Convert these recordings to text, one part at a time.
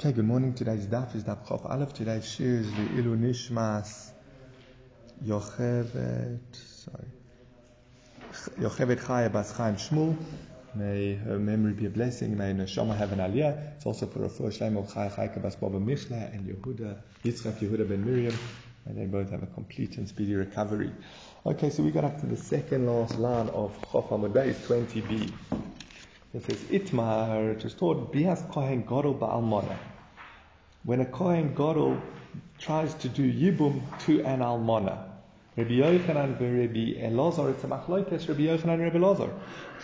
Okay, good morning. Today's daf is daf Chof Aleph. Today's shiur is the Ilu Nishmas Yochevet, sorry, Yochevet Chaya Bas Chaim Shmuel. May her memory be a blessing. May Neshama have an aliyah. It's also for a first name of Chaya Chayka Bas Baba Michla and Yehuda, Yitzchak Yehuda ben Miriam. May they both have a complete and speedy recovery. Okay, so we got up to the second last line of Chof Amud Beis 20b. It says, Itmar, taught, Bias Kohen Gadol Ba'almona. When a Kohen Gadol tries to do Yibum to an Almona, Rabbi Yochanan Rabbi Elazar, it's a machlokes, Rabbi Yochanan and Rabbi Elazar.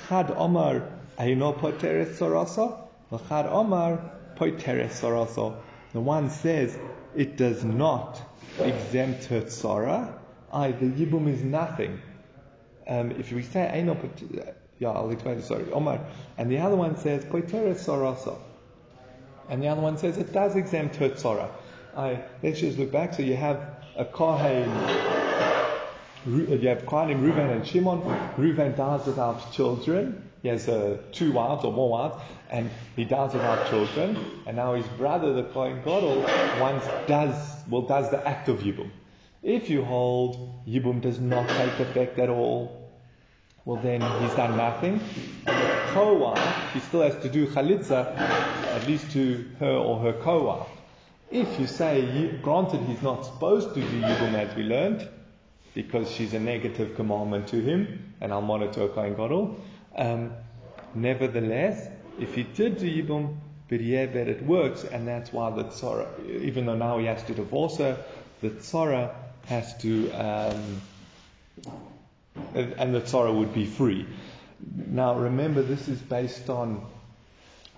Chad Omar, Eino Poteres Sorasa, Chad Omar, Poteres Sorasa. The one says, it does not exempt her tzara, I, the Yibum is nothing. Um, if we say Eino Poteres, yeah, I'll explain it. Sorry, Omar. And the other one says Poiteres Sarasa. And the other one says it does exempt her tzara. I, let's just look back. So you have a Kohen, you have Kohanim Reuven and Shimon. Reuven dies without children. He has uh, two wives or more wives, and he dies without children. And now his brother, the Kohen Gadol, once does well does the act of Yibum. If you hold Yibum does not take effect at all, well then he's done nothing. And the co-wife, he still has to do chalitza, at least to her or her co-wife. If you say, granted he's not supposed to do yibum as we learned, because she's a negative commandment to him, and I'll monitor a kohen gadol, um, nevertheless, if he did do yibum, but yeah, that it works, and that's why the tzara, even though now he has to divorce her, the tzara has to um, and the tzara would be free. Now remember, this is based on,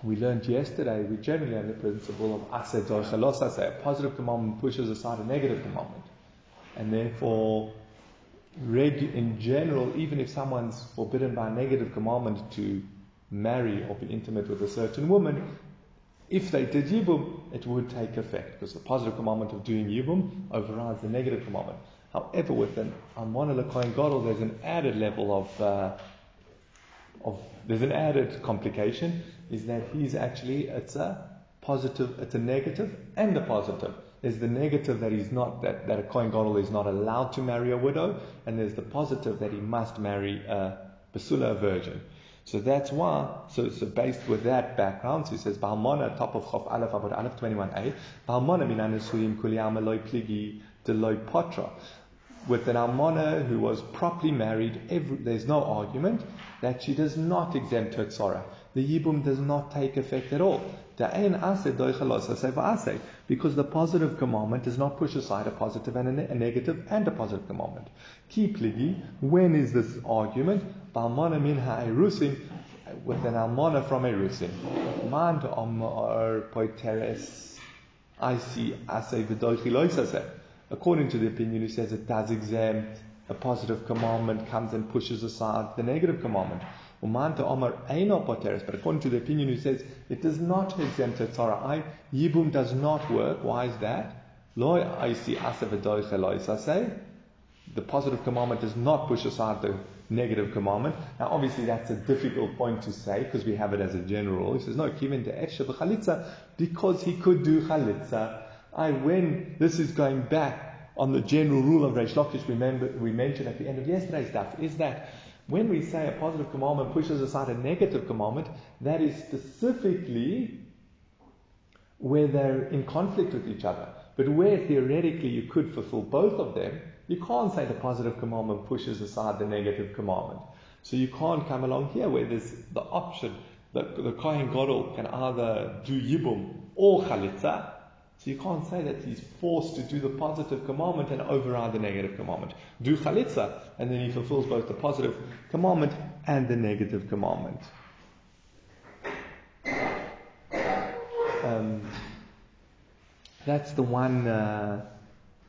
we learned yesterday, we generally have the principle of ased zochelos aseh. A positive commandment pushes aside a negative commandment. And therefore, in general, even if someone's forbidden by a negative commandment to marry or be intimate with a certain woman, if they did yibum, it would take effect because the positive commandment of doing yibum overrides the negative commandment. However, with an Almona Lekohen Gadol, there's an added level of, uh, of, there's an added complication, is that he's actually, it's a positive, it's a negative and a positive. There's the negative that he's not, that, that a Kohen Gadol is not allowed to marry a widow, and there's the positive that he must marry a Basula, virgin. So that's why, so, so based with that background, so he says, Balmona, top of Chof Aleph, Abud Aleph 21a, Balmona minanusuyim kuliyam eloi pligi deloi potra with an almona who was properly married, every, there's no argument that she does not exempt her tzara. The yibum does not take effect at all. Because the positive commandment does not push aside a positive and a, negative and a positive commandment. Keep when is this argument? Min with an almona from erusim. Man omar poiteres, I see according to the opinion who says it does exempt a positive commandment comes and pushes aside the negative commandment. But according to the opinion who says it does not exempt a Torah, Yibum does not work. Why is that? The positive commandment does not push aside the negative commandment. Now, obviously, that's a difficult point to say because we have it as a general. He says, no, kiven de because he could do chalitza I, when this is going back on the general rule of Reish Lakish, remember, we mentioned at the end of yesterday's stuff, is that when we say a positive commandment pushes aside a negative commandment, that is specifically where they're in conflict with each other. But where theoretically you could fulfill both of them, you can't say the positive commandment pushes aside the negative commandment. So you can't come along here where there's the option that the Kohen Gadol can either do Yibum or Chalitza, so you can't say that he's forced to do the positive commandment and override the negative commandment. Do chalitza, and then he fulfills both the positive commandment and the negative commandment. Um, that's the one. Uh,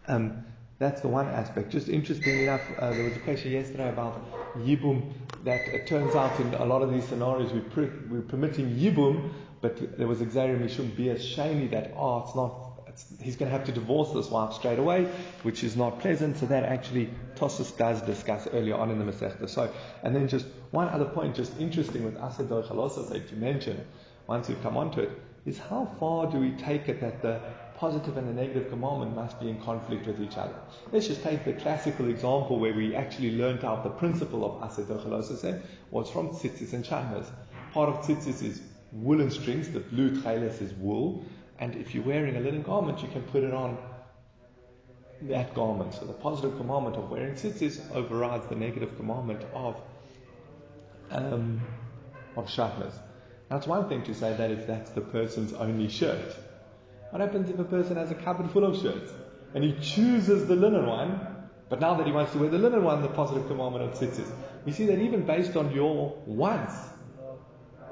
um, that's the one aspect. Just interestingly enough, uh, there was a question yesterday about yibum. That it turns out in a lot of these scenarios we pre- we're permitting yibum, but there was exaggeration mishum bias shiny that oh it's not it's, he's going to have to divorce this wife straight away, which is not pleasant. So that actually Tossus does discuss earlier on in the Masechta. So and then just one other point, just interesting with Asador Chalosa to mention once we've come onto it, is how far do we take it that the positive and the negative commandment must be in conflict with each other. Let's just take the classical example where we actually learned out the principle of Ased was from tzitzis and shahmas. Part of tzitzis is woolen strings, the blue tcheles is wool, and if you're wearing a linen garment, you can put it on that garment. So the positive commandment of wearing tzitzis overrides the negative commandment of um, of shahmas. That's one thing to say that if that's the person's only shirt. What happens if a person has a cupboard full of shirts and he chooses the linen one, but now that he wants to wear the linen one, the positive commandment of tzitzis. We see that even based on your wants,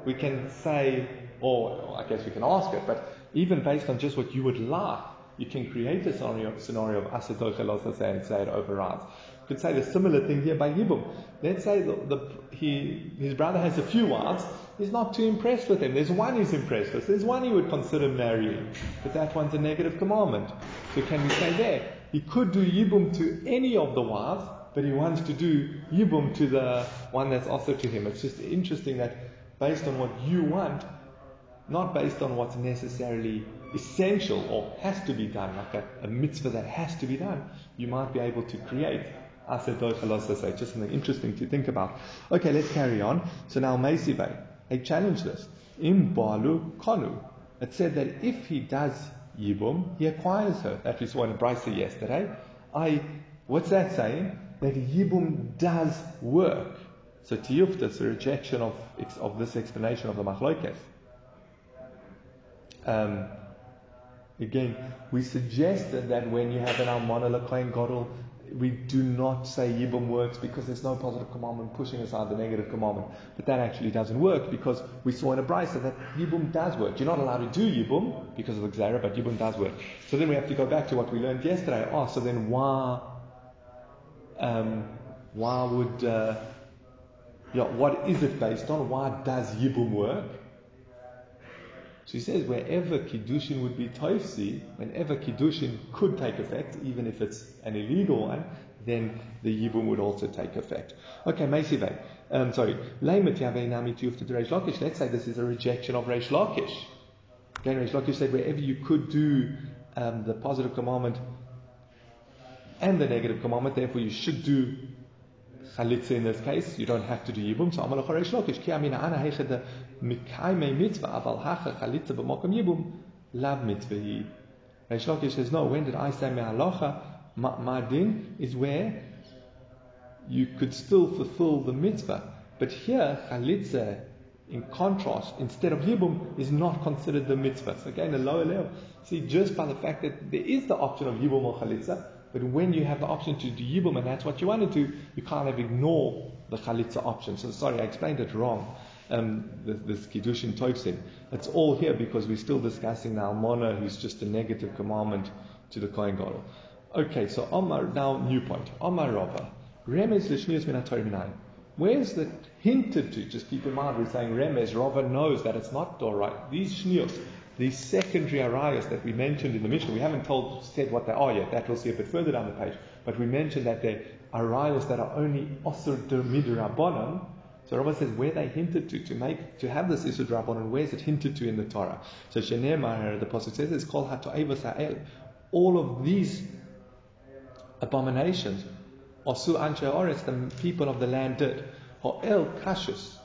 we can say, or I guess we can ask it, but even based on just what you would like, you can create a scenario, scenario of asadoch and say it overrides. You could say the similar thing here by Yibum. Let's say the, the, he, his brother has a few wives, he's not too impressed with him. There's one he's impressed with, there's one he would consider marrying, but that one's a negative commandment. So can we say there? He could do Yibum to any of the wives, but he wants to do Yibum to the one that's also to him. It's just interesting that based on what you want, not based on what's necessarily essential or has to be done, like a, a mitzvah that has to be done, you might be able to create. I said, just something interesting to think about. Okay, let's carry on. So now Meisibe, they challenge this. In Balu Konu, it said that if he does Yibum, he acquires her. That saw in Brisa yesterday. I, what's that saying? That Yibum does work. So Tiyufta is a rejection of, of this explanation of the Machlokes. Um, again, we suggested that when you have an Almana Lakoin Godel, we do not say Yibum works because there's no positive commandment pushing aside the negative commandment. But that actually doesn't work because we saw in a brisa that Yibum does work. You're not allowed to do Yibum because of the Xera, but Yibum does work. So then we have to go back to what we learned yesterday. Oh, so then why, um, why would, uh, yeah, what is it based on? Why does Yibum work? So he says wherever Kiddushin would be toifsi, whenever Kiddushin could take effect, even if it's an illegal one, then the Yibum would also take effect. Okay, Meisive. Um, sorry. Let's say this is a rejection of Reish Lakish. Again, Reish Lakish said wherever you could do um, the positive commandment and the negative commandment, therefore you should do chalitza in this case, you don't have to do yibum. So amal choresh lokish ki amina ana heiche de mikaime mitzvah aval hacha chalitza b'mokom yibum lav mitzvah Reish Lakish says, no, when did I say me'alocha? My din is where you could still fulfill the mitzvah. But here, chalitza, in contrast, instead of yibum, is not considered the mitzvah. So again, a lower level. See, just by the fact that there is the option of yibum or chalitza, but when you have the option to do Yibum and that's what you want to do, you kind of ignore the Chalitza option. So sorry, I explained it wrong. Um, this, this Kiddushin Toiksin. It's all here because we're still discussing now Mona, who's just a negative commandment to the Kohen Gadol. Okay, so Omar, now new point. Omar Rava. Remez l'shnius min Where's the hinted to? Just keep in mind, we're saying Remez. Rava knows that it's not all right. These shnius, these secondary arayas that we mentioned in the Mishnah, we haven't told, said what they are yet. That we'll see a bit further down the page. But we mentioned that they're arayas that are only osur midrabanan. So Rambam says where they hinted to to make to have this isur drabanan. Where is it hinted to in the Torah? So Shenemar, the pasuk says, it's called hato'evas ha'el. All of these abominations, osu anshe oretz, the people of the land did. Ha'el kashus.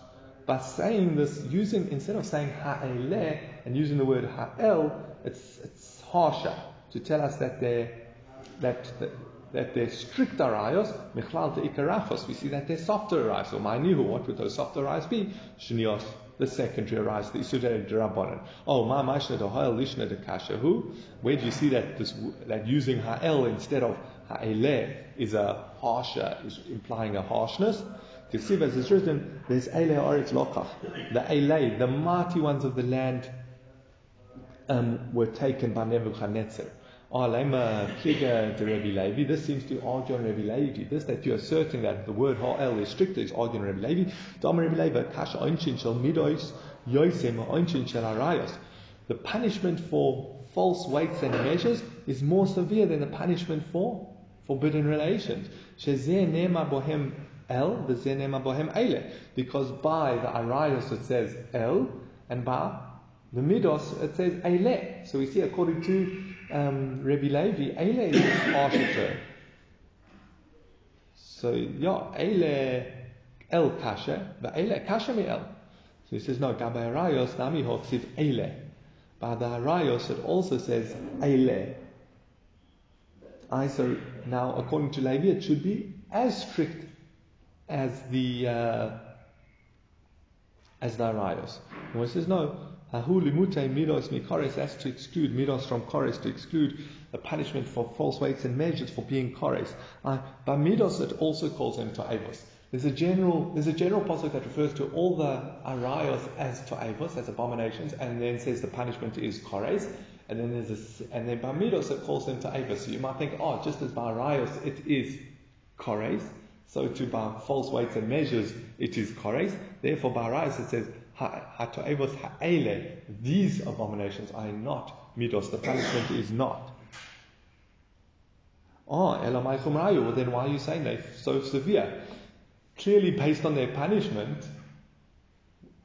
By saying this, using instead of saying ha'eleh and using the word ha'el, it's, it's harsher to tell us that they're, that, that, that they're strict arayos, michlal to ikarachos. We see that they're softer arayos. So ma'nihu, what would those softer arayos be? Shnios, the secondary arayos, the isudei drabonin. Oh, ma mashna de ha'el lishna de kashahu. Where do you see that this, that using ha'el instead of ha'eleh is a harsher, is implying a harshness? You see, as it's written, there's Eile Oretz Lokach. The Eile, the mighty ones of the land, um, were taken by Nebuchadnezzar. Oh, this seems to argue on Rabbi Levi. This that you're asserting that the word ha'el is stricter is arguing Rabbi Levi. The punishment for false weights and measures is more severe than the punishment for forbidden relations. El, the Zenema Bohem Eile. Because by the Arias it says El, and by The midos, it says Eile. So we see according to um, Rabbi Levi, Eile is harsher So yeah, Eile El Kasha, but Eile Kasha mi El. So he says, no, Gabay Arayos Nami Hoksiv Eile. By the Arayos it also says Eile. I so now according to Levi it should be as strict as the uh, as the Arayos. And says no, Hahu limute midos mikores, that's to exclude midos from kores, to exclude the punishment for false weights and measures for being kores. Uh, by midos it also calls them to avos. There's a general there's a general pasuk that refers to all the arayos as to avos, as abominations, and then says the punishment is kores. And then there's a, and then by midos it calls them to avos. So you might think, oh, just as by arayos it is kores, so too by false weights and measures it is kores. Therefore by arayos it says "Ha to'evos ha'ele, these abominations are not midos, the punishment is not. Oh, elamai chumrayu, well then why are you saying they're so severe? Clearly based on their punishment,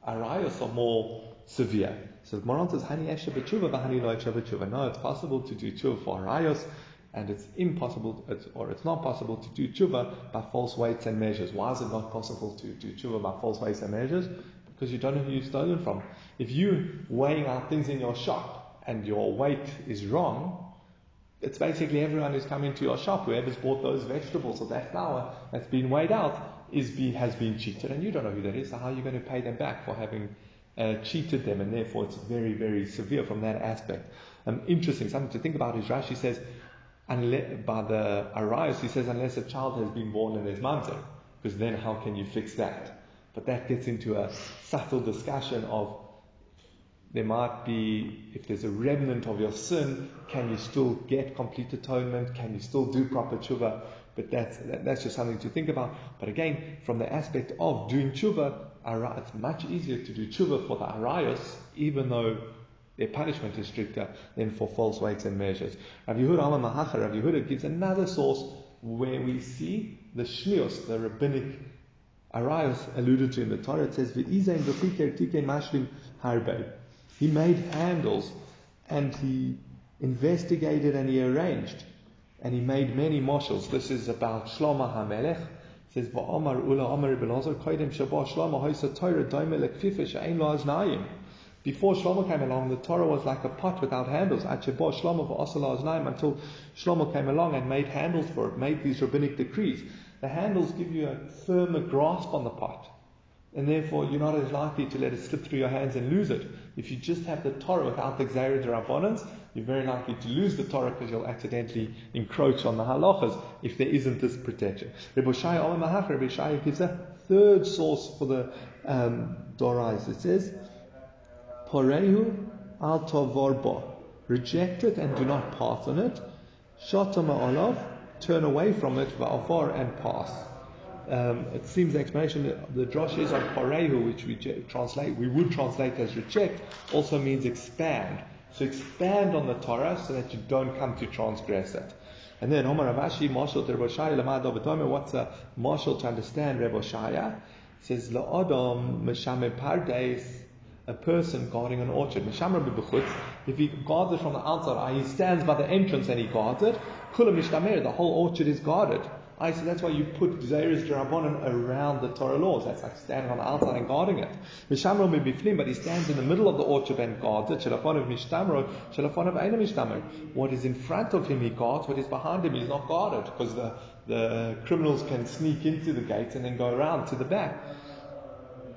arayos are more severe. So the Moran says, Hani esha b'tshuva v'hani lo esha b'tshuva. No, it's possible to do tshuva for arayos, and it's impossible, it's, or it's not possible to do tshuva by false weights and measures. Why is it not possible to do tshuva by false weights and measures? because you don't know who you've stolen from. If you're weighing out things in your shop and your weight is wrong, it's basically everyone who's come into your shop, whoever's bought those vegetables or that flour that's been weighed out, is be, has been cheated, and you don't know who that is. So how are you going to pay them back for having uh, cheated them? And therefore, it's very, very severe from that aspect. Um, interesting, something to think about is Rashi says, unless, by the Arias, he says, unless a child has been born and there's mamzer, because then how can you fix that? But that gets into a subtle discussion of there might be, if there's a remnant of your sin, can you still get complete atonement? Can you still do proper tshuva? But that's, that, that's just something to think about. But again, from the aspect of doing tshuva, it's much easier to do tshuva for the arayos, even though their punishment is stricter than for false weights and measures. Rav Yehuda Amar Mahacha, Rav Yehuda gives another source where we see the shnios, the rabbinic Arias alluded to in the Torah, it says, mashlim harbe. He made handles and he investigated and he arranged and he made many moshels. This is about Shlomo HaMelech. It says, Va'amar ula amar Shlomo hoisa Torah. Before Shlomo came along, the Torah was like a pot without handles. Shlomo for Asala's name until Shlomo came along and made handles for it, made these rabbinic decrees. The handles give you a firmer grasp on the pot. And therefore, you're not as likely to let it slip through your hands and lose it. If you just have the Torah without the Gzeira Rabbanans, you're very likely to lose the Torah because you'll accidentally encroach on the halachas if there isn't this protection. Rebbe Shai Rebbe Shai gives a third source for the um, Dorais. It says, Porehu al tovorbo. Reject it and do not pass on it. Shatama olav turn away from it, va'avar, and pass. Um, it seems the explanation, that the drosh is on parehu, which we translate, we would translate as reject, also means expand. So expand on the Torah so that you don't come to transgress it. And then Omar Rav Ashi, Marshal to Rebbe Shaya, Lamad what's a marshal to understand Rebbe Shaya? says, La'adam Meshame Pardes, a person guarding an orchard. If he guards it from the outside, he stands by the entrance and he guards it, the whole orchard is guarded. I so that's why you put Gzeiris Darabonin around the Torah laws. That's like standing on the outside and guarding it. Mishamro biflim, but he stands in the middle of the orchard and guards it. Shalafon of Mishtamro, Shalafon of Eina Mishtamro. What is in front of him he guards, what is behind him is not guarded, because the, the criminals can sneak into the gates and then go around to the back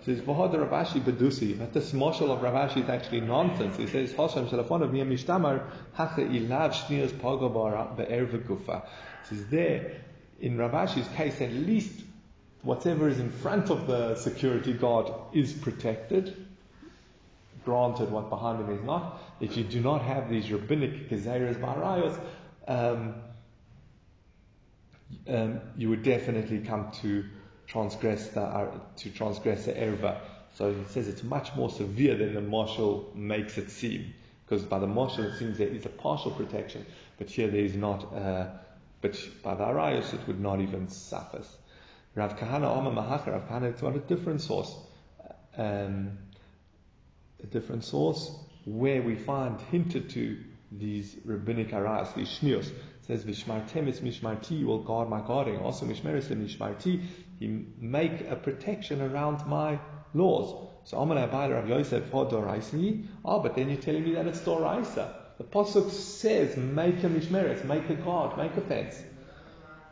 says, Vahad Rav Ashi Bedusi. But this marshal of Rav Ashi is actually nonsense. He says, Hashem Shalafon of Mishtamar Hacha Ilav Shnias Pagabar Be'erva Gufa. says there, in Ravashi's case, at least whatever is in front of the security guard is protected. Granted, what behind him is not. If you do not have these rabbinic gezeres barayos, um, um, you would definitely come to transgress the, uh, to transgress the erva. So he says it's much more severe than the marshal makes it seem. Because by the marshal it seems there is a partial protection, but here there is not, uh, but by the arayos it would not even suffice. Rav Kahana Omer Mahaka, Rav Kahana got a different source. Um, a different source where we find hinted to these rabbinic arayas, these shnios. Says, Vishmartem is mishmarti, you will guard my guarding. Also, mishmeres mishmarti, you make a protection around my laws. So, Amana Abayla Rav Yosef, Doraisi. Oh, ah, but then you're telling me that it's Doraisa. The Pasuk says, make a mishmeres, make a guard, make a fence.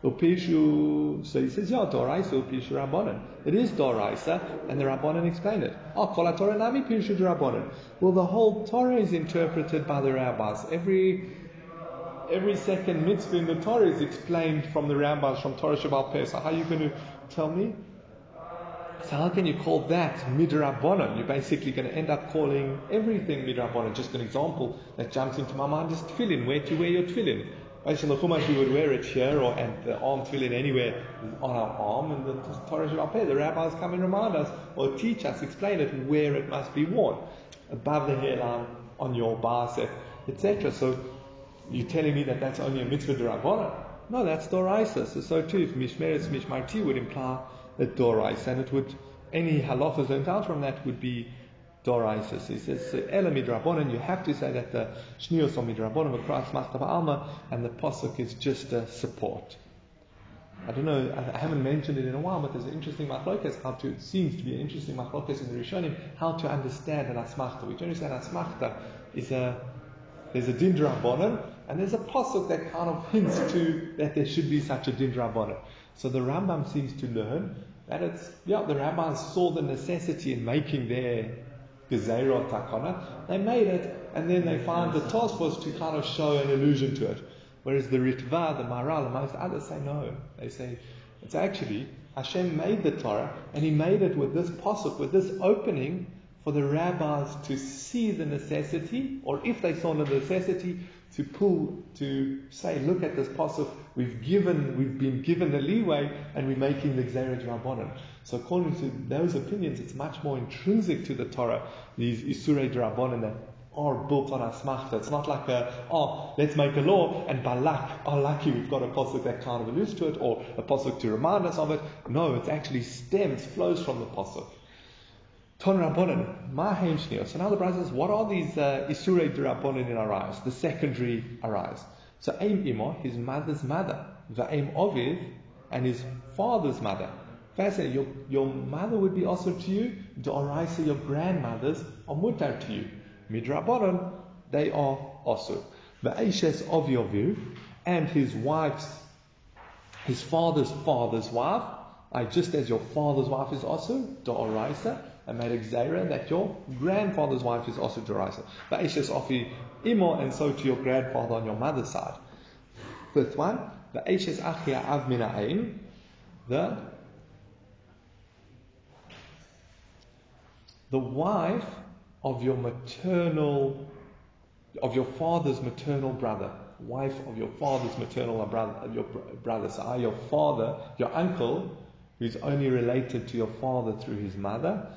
Upishu, so he says, yeah, Doraisa, Upishu Rabbanan. It is Doraisa, and the Rabbanan explained it. Oh, Kol Torah Nami Pishu Rabbanan. Well, the whole Torah is interpreted by the rabbis. Every every second mitzvah in the Torah is explained from the rabbis, from Torah Shabbat. So how are you going to tell me? So how can you call that midrabanan? You're basically going to end up calling everything midrabanan. Just an example that jumps into my mind is tefillin. Where you wear your tefillin? Based on the chumash, we would wear it here or and the arm tefillin anywhere on our arm, and the Torah Shabbat the rabbis come and remind us or teach us, explain it where it must be worn, above the hairline, on your bicep, etc. So you're telling me that that's only a mitzvah derabbanan? No, that's doraisa. So, so too, if mishmeres mishmarti would imply that doraisa, and it would any halachas learned out from that would be Doraisa. So he says, Ela midrabonon, you have to say that the Shnios or midrabonon across Machtav Alma, and the Pasuk is just a support. I don't know, I haven't mentioned it in a while, but there's an interesting machlokas, how to, it seems to be an interesting machlokas in the Rishonim, how to understand an asmachta. We understand asmachta is a, there's a din and there's a pasuk that kind of hints to that there should be such a din So the Rambam seems to learn that it's, yeah, the rabbis saw the necessity in making their Gezerah Takana. They made it, and then they found the task to kind of show an allusion to it. Whereas the Ritva, the Maharal, and most others say no. They say it's actually Hashem made the Torah, and He made it with this pasuk, with this opening for the rabbis to see the necessity, or if they saw the necessity, to pull, to say, look at this pasuk, we've given, we've been given the leeway, and we're making the Gzerah Rabbanon. So according to those opinions, it's much more intrinsic to the Torah, these Isurei Rabbanon that are built on asmachta. It's not like a, oh, let's make a law, and by luck, oh, lucky, we've got a pasuk that kind of alludes to it, or a pasuk to remind us of it. No, it actually stems, flows from the pasuk. Ton Rabbanon, Mahem Shniyot. So now the brother says, what are these uh, Isurei Rabbanon in our eyes, the secondary arise? So Aim Imo, his mother's mother, Va'aim Ovid, and his father's mother. Fascinating. Your, your mother would be also to you, Doraisa, your grandmothers are mutar to you. Midrabanan, they are also. Va'eshes of Yovir, and his wife's, his father's father's wife, I just as your father's wife is also, Doraisa, and made a gzera that your grandfather's wife is also Doraisa. Va'eshes of Imo, and so to your grandfather on your mother's side. Fifth one, Va'eshes achia av mina'ain, the the wife of your maternal, of your father's maternal brother, wife of your father's maternal brother, your brother. So, your father, your uncle, who's only related to your father through his mother,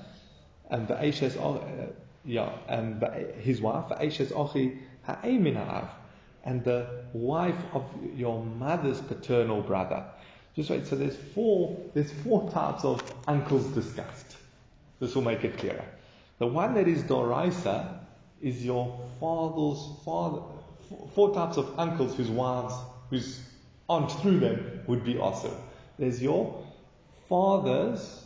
and the uh, yeah, and his wife, Ochi Ha'eminav, and the wife of your mother's paternal brother. Just wait. So there's four. There's four types of uncles discussed. This will make it clearer. The one that is Doraisa is your father's father. Four types of uncles whose wives, whose aunt through them would be also. There's your father's,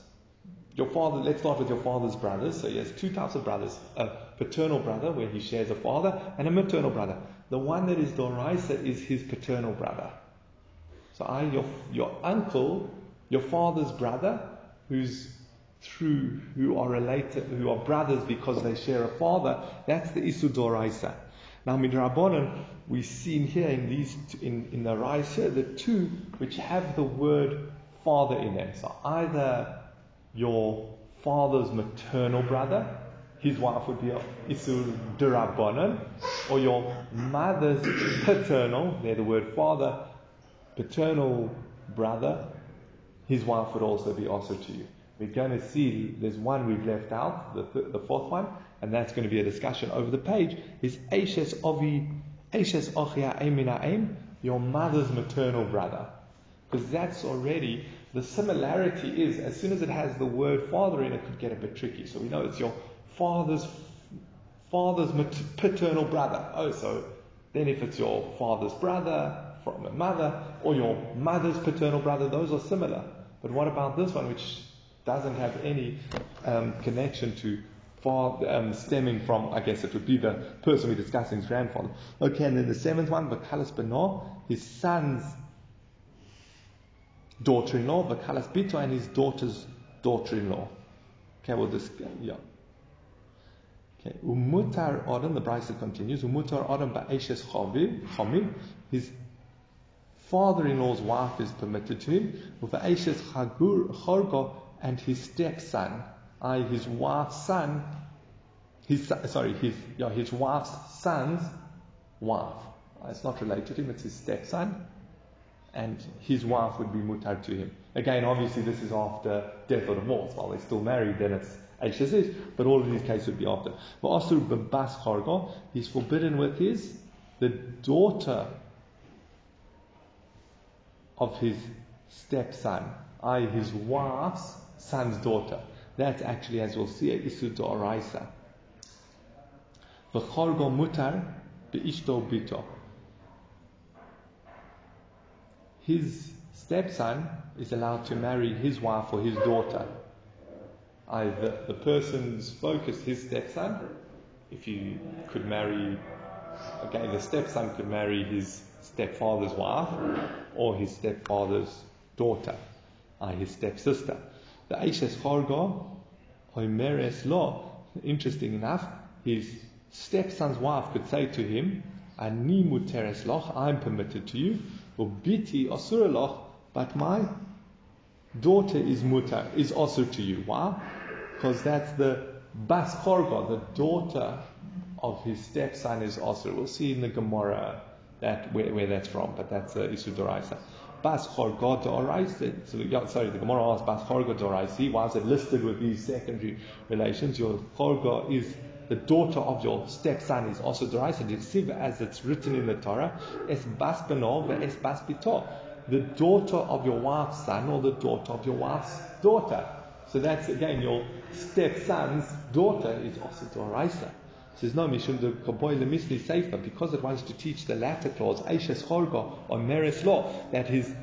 your father, let's start with your father's brothers. So he has two types of brothers. A paternal brother where he shares a father and a maternal brother. The one that is Doraisa is his paternal brother. So I, your, your uncle, your father's brother, who's through who are related, who are brothers because they share a father, that's the Isudoraisa. Now, Midrabanan, we've seen here in these, in, in the here, the two which have the word father in them. So either your father's maternal brother, his wife would be Isur or your mother's paternal, there the word father, paternal brother, his wife would also be also to you. We're going to see there's one we've left out, the, th- the fourth one, and that's going to be a discussion over the page. Is Ashes Ovi, Ashes Ochia Aim, your mother's maternal brother. Because that's already, the similarity is, as soon as it has the word father in it, it could get a bit tricky. So we know it's your father's father's paternal brother. Oh, so then if it's your father's brother from a mother or your mother's paternal brother, those are similar. But what about this one, which doesn't have any um, connection to father, um, stemming from, I guess it would be the person we're discussing, his grandfather. Okay, and then the seventh one, Bakalas Beno, his son's daughter-in-law, Bakalas Bito, and his daughter's daughter-in-law. Okay, well this, yeah. Okay, Umutar Adam, the Brisa continues, Umutar Adam ba'eshes chavim, his father-in-law's wife is permitted to him, Uva'eshes chorgo, and his stepson, i.e. his wife's son, his, sorry, his, yeah, his wife's son's wife. It's not related to him, it's his stepson and his wife would be mutar to him. Again, obviously, this is after death or divorce. While they're still married, then it's HSS, but all of these cases would be after. But Asur Bas Kharga, he's forbidden with his, the daughter of his stepson, i.e., his wife's son's daughter. That's actually, as we'll see, Isu Doraisa. V'chargo mutar be'ishto bito his stepson is allowed to marry his wife or his daughter. Either the person's focus, his stepson, if you could marry, okay, the stepson could marry his stepfather's wife or his stepfather's daughter, uh, his stepsister. The Aishes Chorgo, Oimeres law, interesting enough, his stepson's wife could say to him, Ani muteres loch, I'm permitted to you, Ubiti asuraloch, but my daughter is mutar, is also to you. Why? Because that's the bas chorga, the daughter of his stepson is also. We'll see in the Gemara that where, where that's from, but that's uh, Isu Doraisa. Bas chorga doraisa. So sorry, the Gemara asks bas chorga doraisi. Why is it listed with these secondary relations? Your chorga is the daughter of your stepson is also Diksiv, as it's written in the Torah, Es Bas Benov, Es Bas Bito. The daughter of your wife's son or the daughter of your wife's daughter. So that's again your stepson's daughter is also Doraisa. Says no, Mishum the Kaboy Lemisli Sefer, because it wants to teach the latter clause, Aishes Chorgo, on Meres law, that his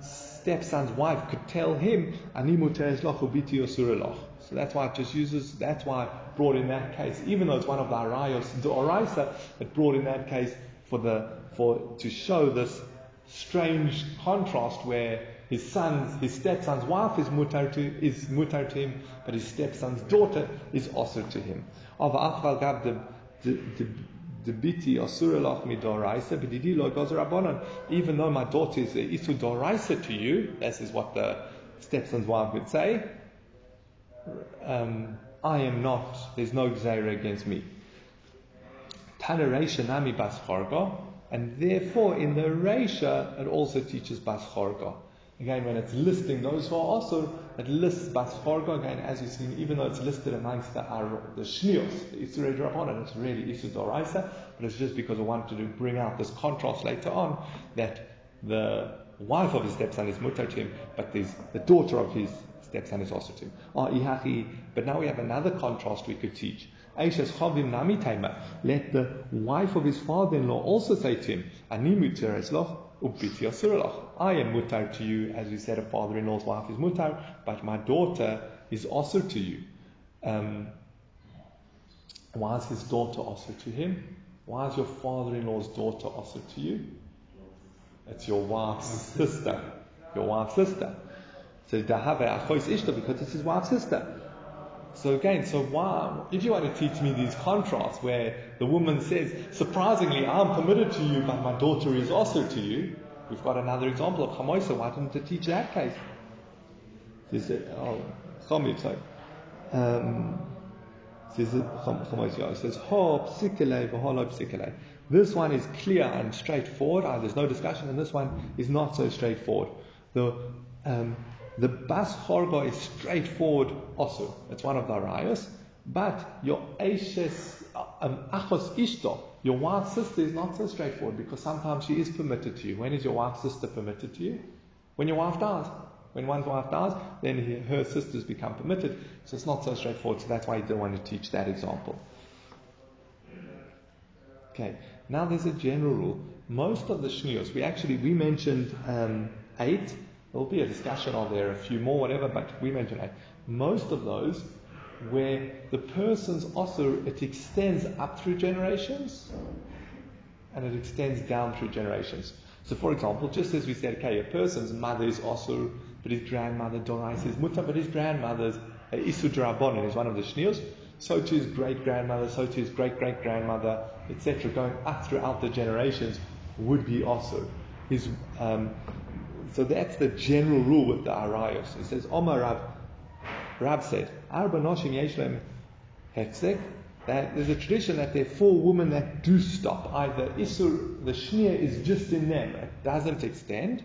stepson's wife could tell him, Animu Teres Loch. So that's why it just uses, that's why brought in that case, even though it's one of the arayos, the oraisa, it brought in that case for the, for, to show this strange contrast where his son's, his stepson's wife is mutar to, is mutar to him, but his stepson's daughter is also to him. Of achval gab rabbanon. Even though my daughter is isu doraisa to you, this is what the stepson's wife would say um, I am not, there's no Xera against me. Tanareisha Nami Bas and therefore in the Reisha it also teaches Bas Again, when it's listing those who are also, it lists Bas again, as you've seen, even though it's listed amongst the, the Shnios, the Isra Rabbanan, it's really Isra Doraisa, but it's just because I wanted to bring out this contrast later on that the wife of his stepson is mutar to him, but the daughter of his to him. Oh, but now we have another contrast we could teach. Let the wife of his father-in-law also say to him, I am mutar to you, as we said, a father-in-law's wife is mutar, but my daughter is also to you. Um, why is his daughter also to him? Why is your father-in-law's daughter also to you? It's your wife's sister. Your wife's sister. So Dahave Achois Ishta because it's his wife's sister. So again, so why, if you want to teach me these contrasts where the woman says, surprisingly, I'm permitted to you, but my daughter is also to you, we've got another example of Chamoisa. Why didn't it teach that case? Says it, oh, Chomit, sorry. Um, says it, Chamoisa, says. This one is clear and straightforward, uh, there's no discussion, and this one is not so straightforward. The, um, the bas chorba is straightforward also. It's one of the arayos. But your ashes, um, achos ishto, your wife's sister is not so straightforward because sometimes she is permitted to you. When is your wife's sister permitted to you? When your wife dies. When one's wife dies, then he, her sisters become permitted. So it's not so straightforward. So that's why you don't want to teach that example. Okay, now there's a general rule. Most of the shnios, we actually, we mentioned um, eight. There'll be a discussion of there a few more, whatever, but we mentioned eight. Most of those where the person's also, it extends up through generations and it extends down through generations. So, for example, just as we said, okay, a person's mother is also, but his grandmother Dorais is mutter, but his grandmother's uh, Isu Drabonin is one of the shnios. So to his great grandmother, so to his great great grandmother, etc., going up throughout the generations would be also. His, um, so that's the general rule with the Arayos. It says, Omar Rav, Rav said, Arba Noshim Yeshlem Hefzek, that there's a tradition that there are four women that do stop. Either Isur, the Shnia is just in them, it doesn't extend.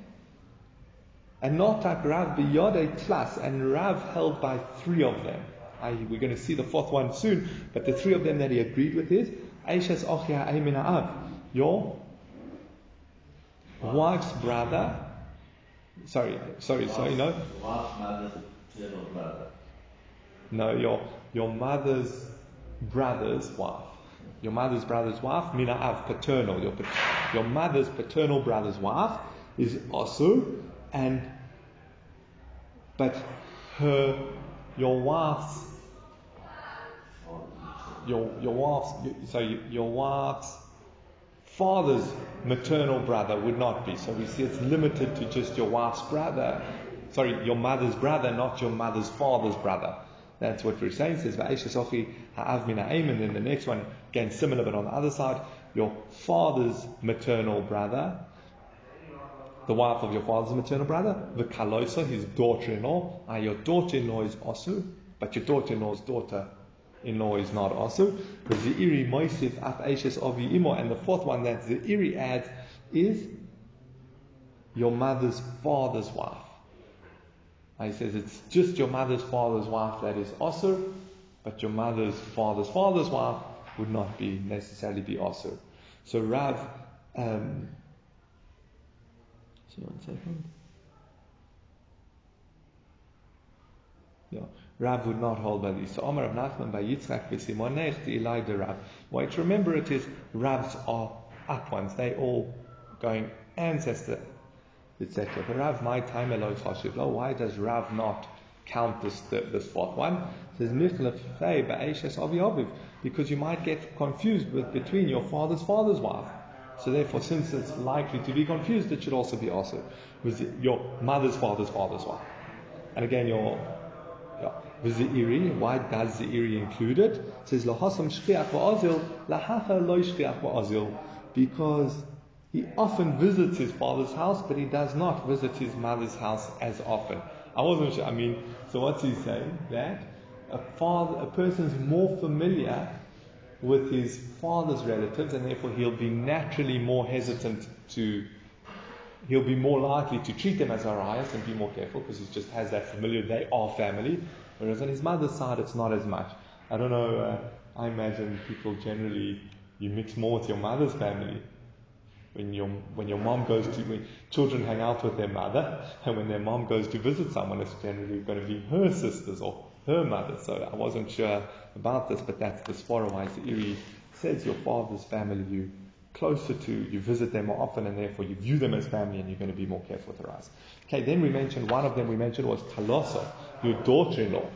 And not like Rav Biyode plus, and Rav held by three of them. I, we're going to see the fourth one soon, but the three of them that he agreed with is Aishas Ochia Aimina Av, your wife's brother. Sorry, sorry, sorry, no. No, your your mother's brother's wife. Your mother's brother's wife, mina av paternal. Your, your mother's paternal brother's wife is asu, and but her your wife's your your wife's so your wife's father's maternal brother would not be. So we see it's limited to just your wife's brother. Sorry, your mother's brother, not your mother's father's brother. That's what we're saying. It says Va'esha ha'av mina and then the next one again similar, but on the other side, your father's maternal brother, the wife of your father's maternal brother, the kalosa, his daughter-in-law. Ah, your daughter-in-law is asu, but your daughter-in-law's daughter in-law is not also. The Iri Moisif Af of Imo, and the fourth one that the Iri adds is your mother's father's wife. He says it's just your mother's father's wife that is Osir, but your mother's father's father's wife would not be necessarily be Osir. So Rav, um, so one second. Yeah. Rav would not hold by these. So Omar of Nachman by Yitzchak v'Simonech the Eli de Rav. Why to remember it is Ravs are up ones. They all going ancestor, etc. But Rav, my time Eloi Chashivlo. Why does Rav not count this this fourth one? It says because you might get confused with between your father's father's wife. So therefore, since it's likely to be confused, it should also be also with your mother's father's father's wife. And again, your yeah. V'ze'iri, why does ze'iri include it? Says, Lahasam va'azil, va'azil. Because he often visits his father's house, but he does not visit his mother's house as often. I wasn't sure, I mean, so what's he saying? That a father, a person's more familiar with his father's relatives, and therefore he'll be naturally more hesitant to he'll be more likely to treat them as Arias and be more careful because he just has that familiar, they are family. Whereas on his mother's side, it's not as much. I don't know, uh, I imagine people generally, you mix more with your mother's family. When your, when your mom goes to, when children hang out with their mother, and when their mom goes to visit someone, it's generally going to be her sisters or her mother. So I wasn't sure about this, but that's the why Iri says your father's family, you closer to, you visit them more often, and therefore you view them as family, and you're going to be more careful with their eyes. Okay, then we mentioned one of them we mentioned was Talosa, your daughter-in-law.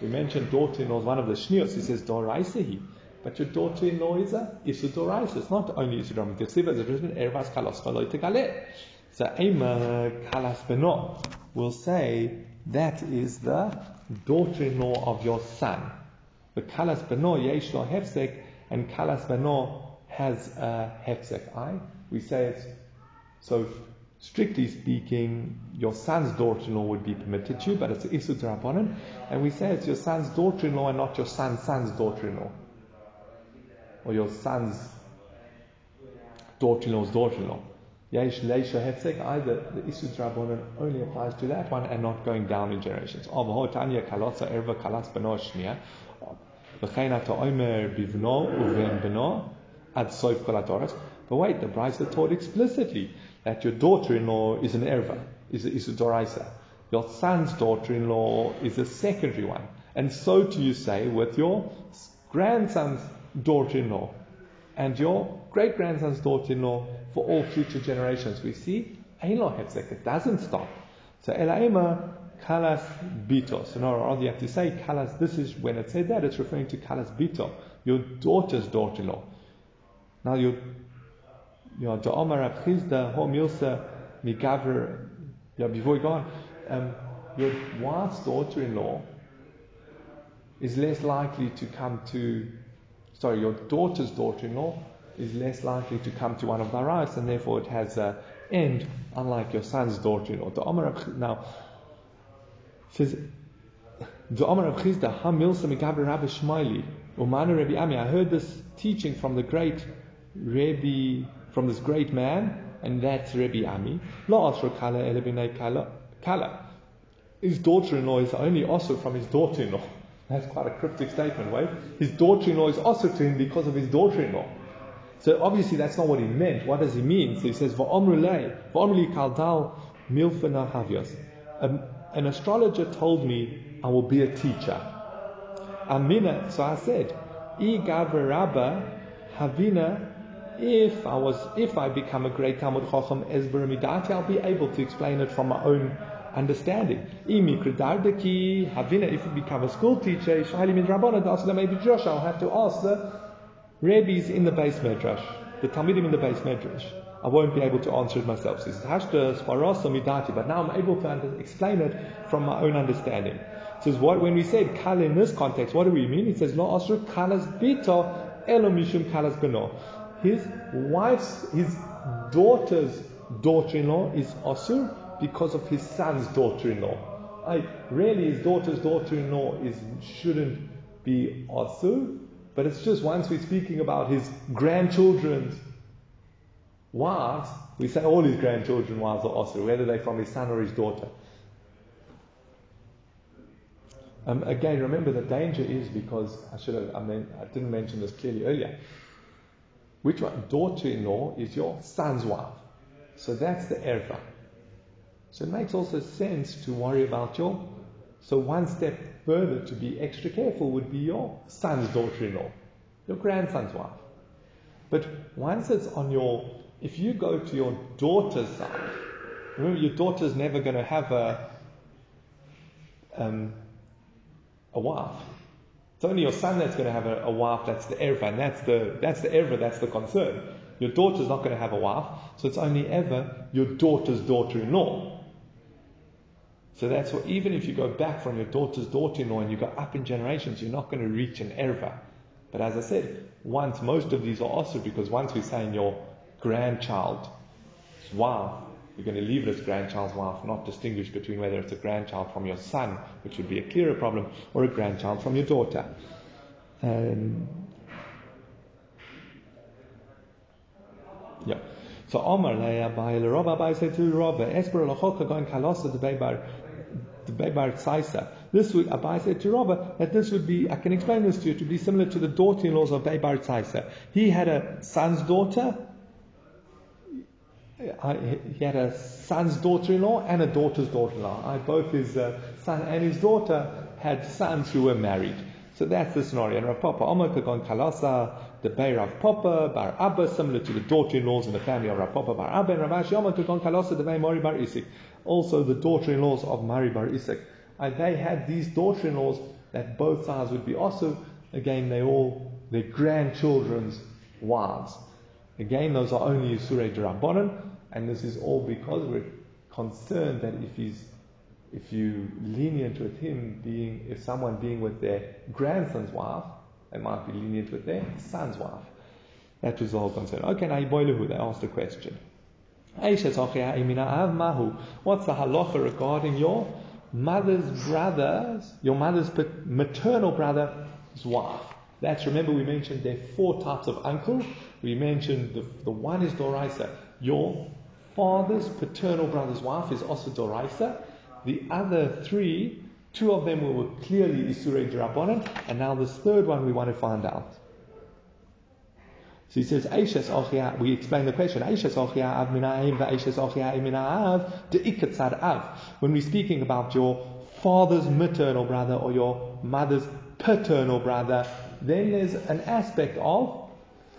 We mentioned daughter-in-law is one of the shnios. He says Doraisehi. But your daughter-in-law is a Isu Doraisa. It's not only Isu Doraisa. It's written Ervas Kalos Kaloite So Ema Kalas Beno will say that is the daughter-in-law of your son. The Kalas Beno Yesh Hefsek and Kalas Beno has a hefsek eye. We say it's so. Strictly speaking, your son's daughter-in-law would be permitted to, but it's isud rabbanon, and we say it's your son's daughter-in-law and not your son's son's daughter-in-law, or your son's daughter-in-law's daughter-in-law. Yesh leisha hefsek. Either the isud rabbanon only applies to that one and not going down in generations. Kalotza erva kalas But wait, the Brisa taught explicitly that your daughter-in-law is an erva, is a, is a doraisa. Your son's daughter-in-law is a secondary one. And so do you say with your grandson's daughter-in-law and your great grandson's daughter-in-law for all future generations. We see Elo Hefzek, it doesn't stop. So Elaima Kalas Bito. So now rather you have to say Kalas, this is when it said that, it's referring to Kalas Bito, your daughter's daughter-in-law. Now your your Da'omar Abchizda, Ho Milsa, Migavr, yeah, before we go on, um, your wife's daughter-in-law is less likely to come to, sorry, your daughter's daughter-in-law is less likely to come to one of the rights, and therefore it has an end, unlike your son's daughter-in-law. The Omar now says, the Omar of Chizda, Hamilsa Megabri Rabbi Shmaili, Umana Rabbi Ami. I heard this teaching from the great Rabbi, from this great man, and that's Rabbi Ami. La Asra Kala Elebinei Kala. His daughter-in-law is only also from his daughter-in-law. That's quite a cryptic statement, right? His daughter-in-law is also to him because of his daughter-in-law. So obviously that's not what he meant. What does he mean? So he says, Va'omrulei, Va'omruli kaldal milfana havyas. Um, an astrologer told me I will be a teacher. Amina, so I said, I havina, if I was, if I become a great Talmid Chacham Ezber Midati, I'll be able to explain it from my own understanding. If you become a school teacher, maybe Josh, I'll have to ask the rabbis in the beis medrash, the Talmidim in the beis medrash. I won't be able to answer it myself. So but now I'm able to under, explain it from my own understanding. He says, what, when we said kal in this context, what do we mean? It says, Lo asru kalas bito elo mishum kalas beno. His wife's, his daughter's daughter-in-law is asur because of his son's daughter-in-law. I, really, his daughter's daughter-in-law is shouldn't be asur, but it's just once we're speaking about his grandchildren's wives, we say all his grandchildren wives are asur, whether they're from his son or his daughter. Um, again, remember the danger is because I should have, I, mean, I didn't mention this clearly earlier. Which one? Daughter-in-law is your son's wife. So that's the erva. So it makes also sense to worry about your. So one step further to be extra careful would be your son's daughter-in-law, your grandson's wife. But once it's on your, if you go to your daughter's side, remember your daughter's never going to have a um, a wife. It's only your son that's going to have a, a wife. That's the erva, and that's the that's the erva. That's the concern. Your daughter's not going to have a wife, so it's only ever your daughter's daughter-in-law. So that's what, even if you go back from your daughter's daughter-in-law and you go up in generations, you're not going to reach an erva. But as I said, once most of these are also because once we say in your grandchild's wife, you're going to leave it as grandchild's wife, not distinguish between whether it's a grandchild from your son, which would be a clearer problem, or a grandchild from your daughter. Um, yeah. So Omar Leia by Rabbi said to Rabbi, Esper Lachoka going Kalosa the Beibar this would, Abai said to Rabba that this would be, I can explain this to you, to be similar to the daughter-in-laws of Beibar Tzaisa. He had a son's daughter, he had a son's daughter-in-law and a daughter's daughter-in-law. I, both his uh, son and his daughter had sons who were married. So that's the scenario. And Rav Papa Omer Kagon Kalasa, the Bay Rav Papa, Bar Abba, similar to the daughter-in-laws in the family of Rav Papa, Bar Abba, and Rav Ashi Omer Kagon Kalasa, the Bay Mori Bar Isik also the daughter-in-laws of Mari Bar Isaac. And they had these daughter-in-laws that both sides would be also, again, they all, their grandchildren's wives. Again, those are only Yisure Rabbanon, and this is all because we're concerned that if he's if you lenient with him being if someone being with their grandson's wife, they might be lenient with their son's wife. That was the whole concern. Okay, now Boilehu, they asked a question. What's the halacha regarding your mother's brother's, your mother's maternal brother's wife? That's, remember we mentioned there are four types of uncle. We mentioned the, the one is Doraisa. Your father's paternal brother's wife is also Doraisa. The other three, two of them were clearly Isurei Drabonin, and now this third one we want to find out. So he says, Aishes ochia, we explain the question, Aishes ochia av mina'im va'aishes ochia de'ikatzad av. When we're speaking about your father's maternal brother or your mother's paternal brother, then there's an aspect of,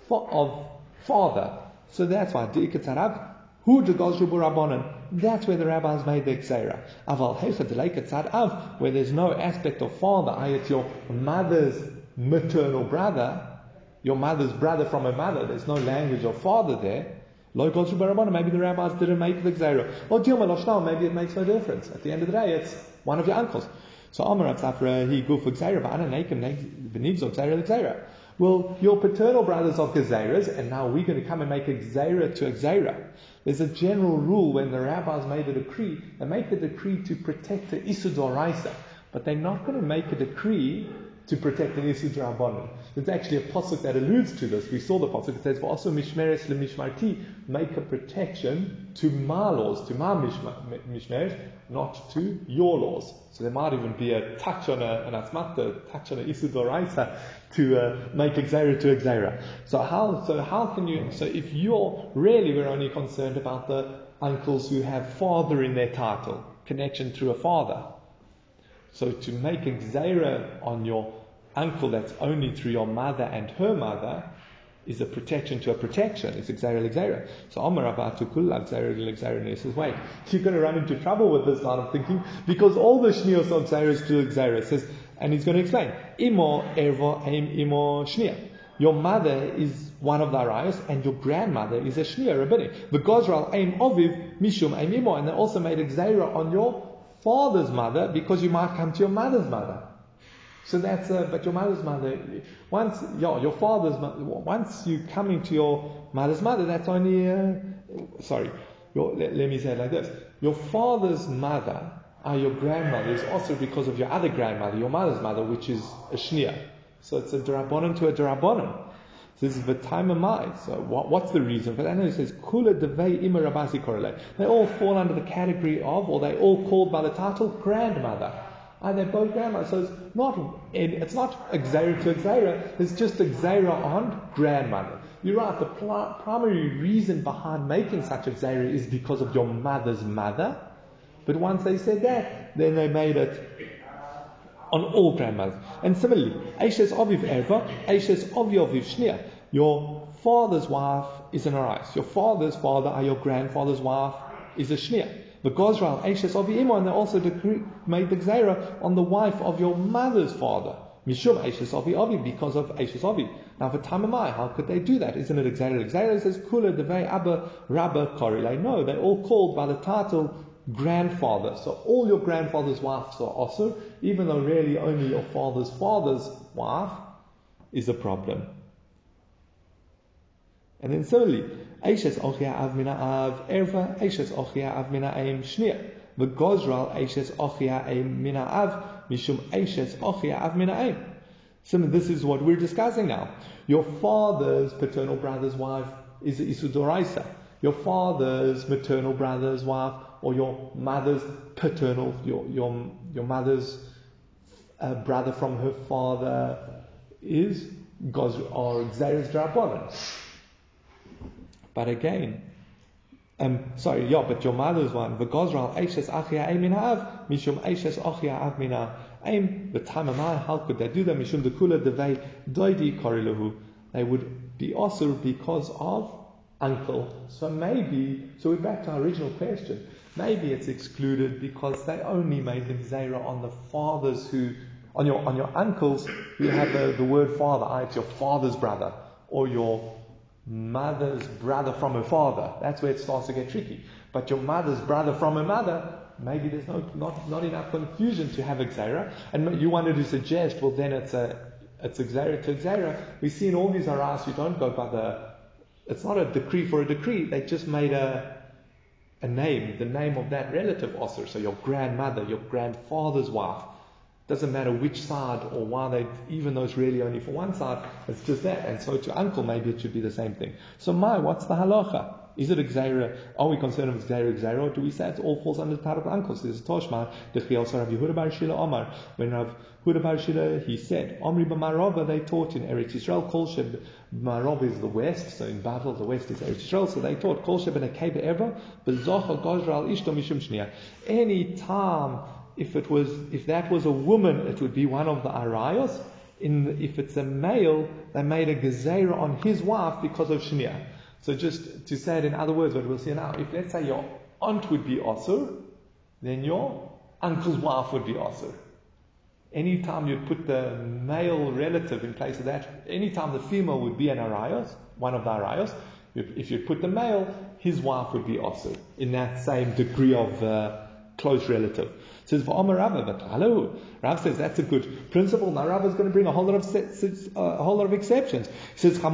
of father. So that's why who That's where the rabbis made the xera. Aval av, where there's no aspect of father, i.e. it's your mother's maternal brother, your mother's brother from her mother. There's no language of father there. Maybe the rabbis didn't make the xera. Or Dilma maybe it makes no difference. At the end of the day, it's one of your uncles. So Amar Safra, he go for xera, but I don't make him xera. Well, your paternal brothers are Gezeras, and now we're going to come and make a Gzera to a Gzera. There's a general rule when the rabbis made a decree, they make the decree to protect the Isudoraisa, but they're not going to make a decree to protect the Isud Rabbanon. There's actually a pasuk that alludes to this. We saw the pasuk. It says, "Also mishmeres lemishmarti, make a protection to my laws, to my mishmeres, not to your laws." So there might even be a touch on a, an asmata, touch on a Isud Oraisa to uh, make xera to xera. So how, so how can you, so if you're, really we're only concerned about the uncles who have father in their title, connection through a father. So to make xera on your uncle that's only through your mother and her mother is a protection to a protection. It's Xera Xera. So Omar Abatukul Xera Xera he says, wait, you're going to run into trouble with this line of thinking because all the Shnios of Xera is to Xera. says, and he's going to explain, Imo Imo Shnia. Your mother is one of the arayos, and your grandmother is a shnia rabbinic. The Gozral aim oviv mishum aim imo, and they also made a on your father's mother because you might come to your mother's mother. So that's, uh, but your mother's mother, once, yeah, your father's mother, once you come into your mother's mother, that's only, uh, sorry, your, let, let, me say it like this. Your father's mother, uh, your grandmother, is also because of your other grandmother, your mother's mother, which is a shnia. So it's a drabonim to a drabonim. So this is the time of my. So what, what's the reason for that? Know it says kula devei ima rabasi korele. They all fall under the category of, or they all called by the title grandmother and they're both grandma. So it's not it's not Xera to Xera, it's just Xera on grandmother. You're right, the pl- primary reason behind making such a Xera is because of your mother's mother. But once they said that, then they made it on all grandmothers. And similarly, Aishes Aviv Erva, Aishes Aviv Shnia. Your father's wife is an Arais. Your father's father, or your grandfather's wife, is a Shnia. The Gozral, Ashes of Imo, and they also decree, made the Gzera on the wife of your mother's father. Mishum Ashes of Avi, because of Ashes Avi. Now for Tamamai, how could they do that? Isn't it Gzera? Gzera says Kula Devei Abba Rabba Korile. No, they're all called by the title grandfather. So all your grandfather's wives are also, even though really only your father's father's wife is a problem. And then similarly, Eishes Ochia Av Mina Av Erva, Eishes Ochia Av Mina Aim Shnia. The Gozral Eishes Ochia Aim Mina Av, Mishum Eishes Ochia Av Mina Aim. So this is what we're discussing now. Your father's paternal brother's wife is Isudoraisa. Your father's maternal brother's wife, or your mother's paternal, your, your, your mother's uh, brother from her father is Goz or Xeris Drabonin. But again, um, sorry, yeah, but your mother's one, the Gozral, Eishes Achia Eimin Av, Mishum Eishes Achia Av Mina Aim, the Tamamai, how could they do that? Mishum the Kula Devei Doidi Korilahu. They would be also because of uncle. So maybe, so we're back to our original question. Maybe it's excluded because they only made the Zera on the fathers who, on your, on your uncles who have the, the word father, ah, it's your father's brother, or your mother's brother from her father. That's where it starts to get tricky. But your mother's brother from her mother, maybe there's no, not, not enough confusion to have a Xera. And you wanted to suggest, well, then it's a, it's Xera to Xera. We see in all these Aras, you don't go by the, it's not a decree for a decree. They just made a, a name, the name of that relative also. So your grandmother, your grandfather's wife. Doesn't matter which side or why they, even though it's really only for one side, it's just that. And so to uncle, maybe it should be the same thing. So my, what's the halacha? Is it Xera? Are we concerned with Xera Xera? Or do we say it all falls under the of uncles? There's a Toshma, the Chiel Rav Yehuda Bar Shila Omar. When Rav Yehuda Bar Shila, he said, Omri B'marova, they taught in Eretz Yisrael, Kol Sheb, Marov is the west, so in Bavel, the west is Eretz Yisrael, so they taught, Kol Sheb and Akeba Eva, Bezocha Gozral Ishto Mishum Shnia. Any time if it was, if that was a woman, it would be one of the arayos. In, if it's a male, they made a gezerah on his wife because of shnia. So just to say it in other words, what we'll see now, if let's say your aunt would be asur, then your uncle's wife would be asur. Anytime you'd put the male relative in place of that, anytime the female would be an arayos, one of the arayos, if you put the male, his wife would be asur in that same degree of uh, close relative. Says Rava, but hello, Rav says that's a good principle. Now Rav is going to bring a whole lot of uh, a whole lot of exceptions. He says your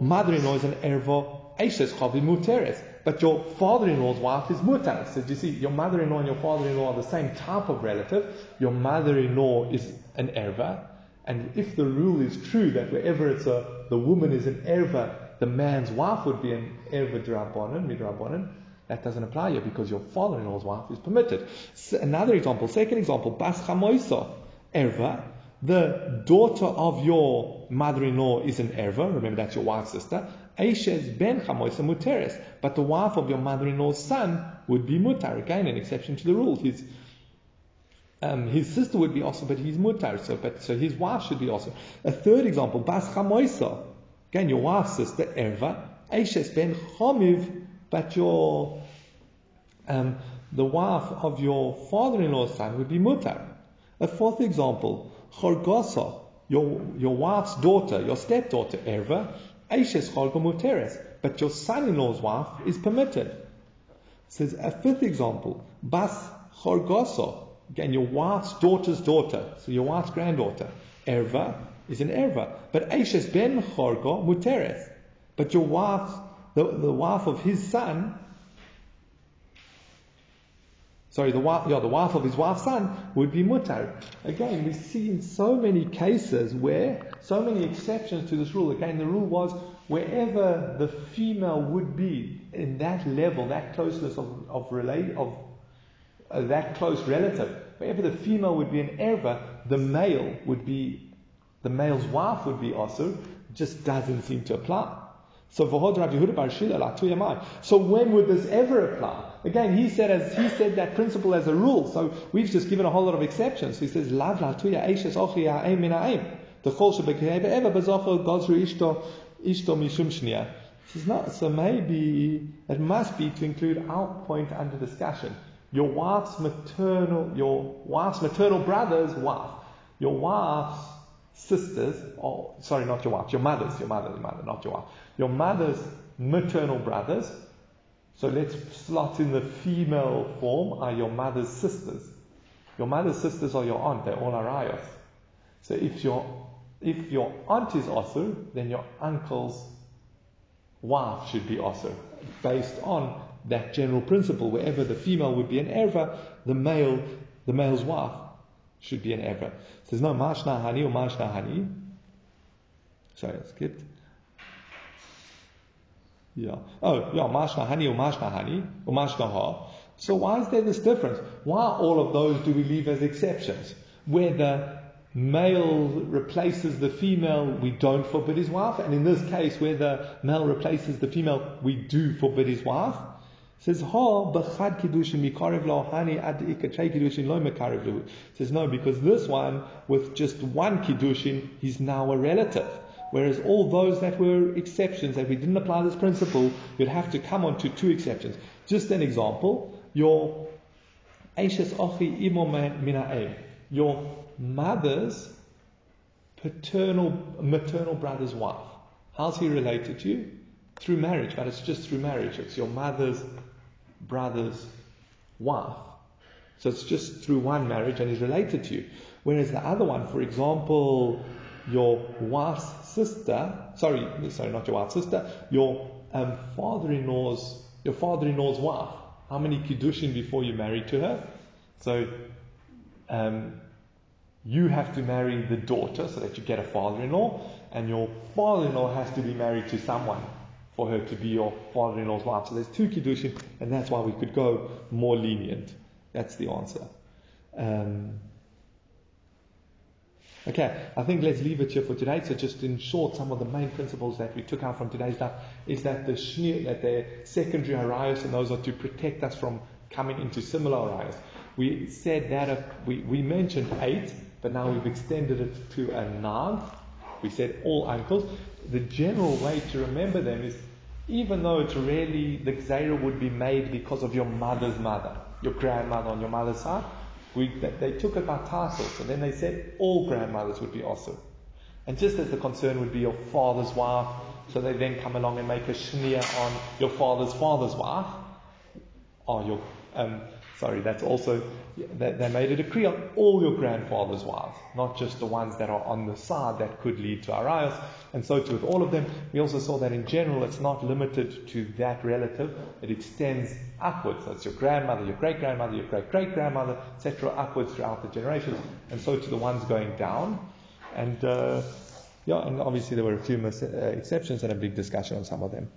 mother-in-law is an erva Aishes chavi muteres, but your father-in-law's wife is mutar. So you see, your mother-in-law and your father-in-law are the same type of relative. Your mother-in-law is an erva, and if the rule is true that wherever it's a the woman is an erva, the man's wife would be an erva drabonin, midrabonin that doesn't apply here because your father-in-law's wife is permitted. So another example, second example, Bas Chamoisa, Erva, the daughter of your mother-in-law is an Erva, remember that's your wife's sister. Aishes ben Chamoisa Muteres, but the wife of your mother-in-law's son would be Mutar. Again, an exception to the rule. His, um, his sister would be also, but he's Mutar, so, but, so his wife should be also. A third example, Bas Chamoisa, again, your wife's sister, Erva, Aishes ben Chomiv but your um, the wife of your father-in-law's son would be mutar. A fourth example, chorgosa, your your wife's daughter, your stepdaughter, erva, aishes chorgo muteres, but your son-in-law's wife is permitted. Says a fifth example, bas chorgosa, again your wife's daughter's daughter, so your wife's granddaughter, erva is an erva, but aishes ben chorgo muteres, but your wife's the, the wife of his son, sorry, the wife, yeah, the wife of his wife's son would be mutar. Again, we see in so many cases where, so many exceptions to this rule. Again, the rule was wherever the female would be in that level, that closeness of, of relate, of uh, that close relative, wherever the female would be an erva, the male would be, the male's wife would be also, just doesn't seem to apply. So So when would this ever apply? Again, he said as he said that principle as a rule. So we've just given a whole lot of exceptions. He says lav la tuya eishes ochi ha'em min ha'em. The chol shebekeheve ever bezocho gozru ishto ishto mishum shnia. He says no. So maybe it must be to include our point under discussion. Your wife's maternal, your wife's maternal brother's wife, your wife's sisters, or sorry, not your wife, your mother's, your mother, your mother, not your wife your mother's maternal brothers, so let's slot in the female form, are your mother's sisters. Your mother's sisters are your aunt, they're all arayos. So if your if your aunt is osir, then your uncle's wife should be osir, based on that general principle. Wherever the female would be an erva, the male, the male's wife should be an erva. So there's no mashna hani or mashna hani. Sorry, that's good. Yeah. Oh, yeah, hani or mashna hani or mashna ha. So why is there this difference? Why all of those do we leave as exceptions? Where the male replaces the female, we don't forbid his wife, and in this case, where the male replaces the female, we do forbid his wife. It says ha b'chad kiddushin mikarev lo hani ad ikachay kiddushin lo mekarev Says no, because this one with just one kiddushin, he's now a relative. Whereas all those that were exceptions, that we didn't apply this principle, you'd have to come on to two exceptions. Just an example, your Aishas Ochi Imo Mina'em, your mother's paternal, maternal brother's wife. How's he related to you? Through marriage, but it's just through marriage. It's your mother's brother's wife. So it's just through one marriage and he's related to you. Whereas the other one, for example, your wife's sister, sorry, sorry, not your wife's sister, your um, father-in-law's, your father-in-law's wife. How many kiddushin before you married to her? So, um, you have to marry the daughter so that you get a father-in-law, and your father-in-law has to be married to someone for her to be your father-in-law's wife. So there's two kiddushin, and that's why we could go more lenient. That's the answer. Um, Okay, I think let's leave it here for today. So just in short, some of the main principles that we took out from today's stuff is that the shnir, that the secondary arayos and those are to protect us from coming into similar arayos. We said that, uh, we, we mentioned eight, but now we've extended it to a nav. We said all uncles. The general way to remember them is even though it's really the Gzera would be made because of your mother's mother, your grandmother on your mother's side, we, they took it by titles, and then they said all grandmothers would be also. And just as the concern would be your father's wife, so they then come along and make a shnia on your father's father's wife, or your, um, sorry, that's also, they, made a decree on all your grandfather's wives, not just the ones that are on the side that could lead to arayos, and so too with all of them. We also saw that in general it's not limited to that relative, it extends upwards. That's your grandmother, your great grandmother, your great great grandmother, etc., upwards throughout the generations, and so to the ones going down. And uh, yeah, and obviously there were a few mis- uh, exceptions and a big discussion on some of them.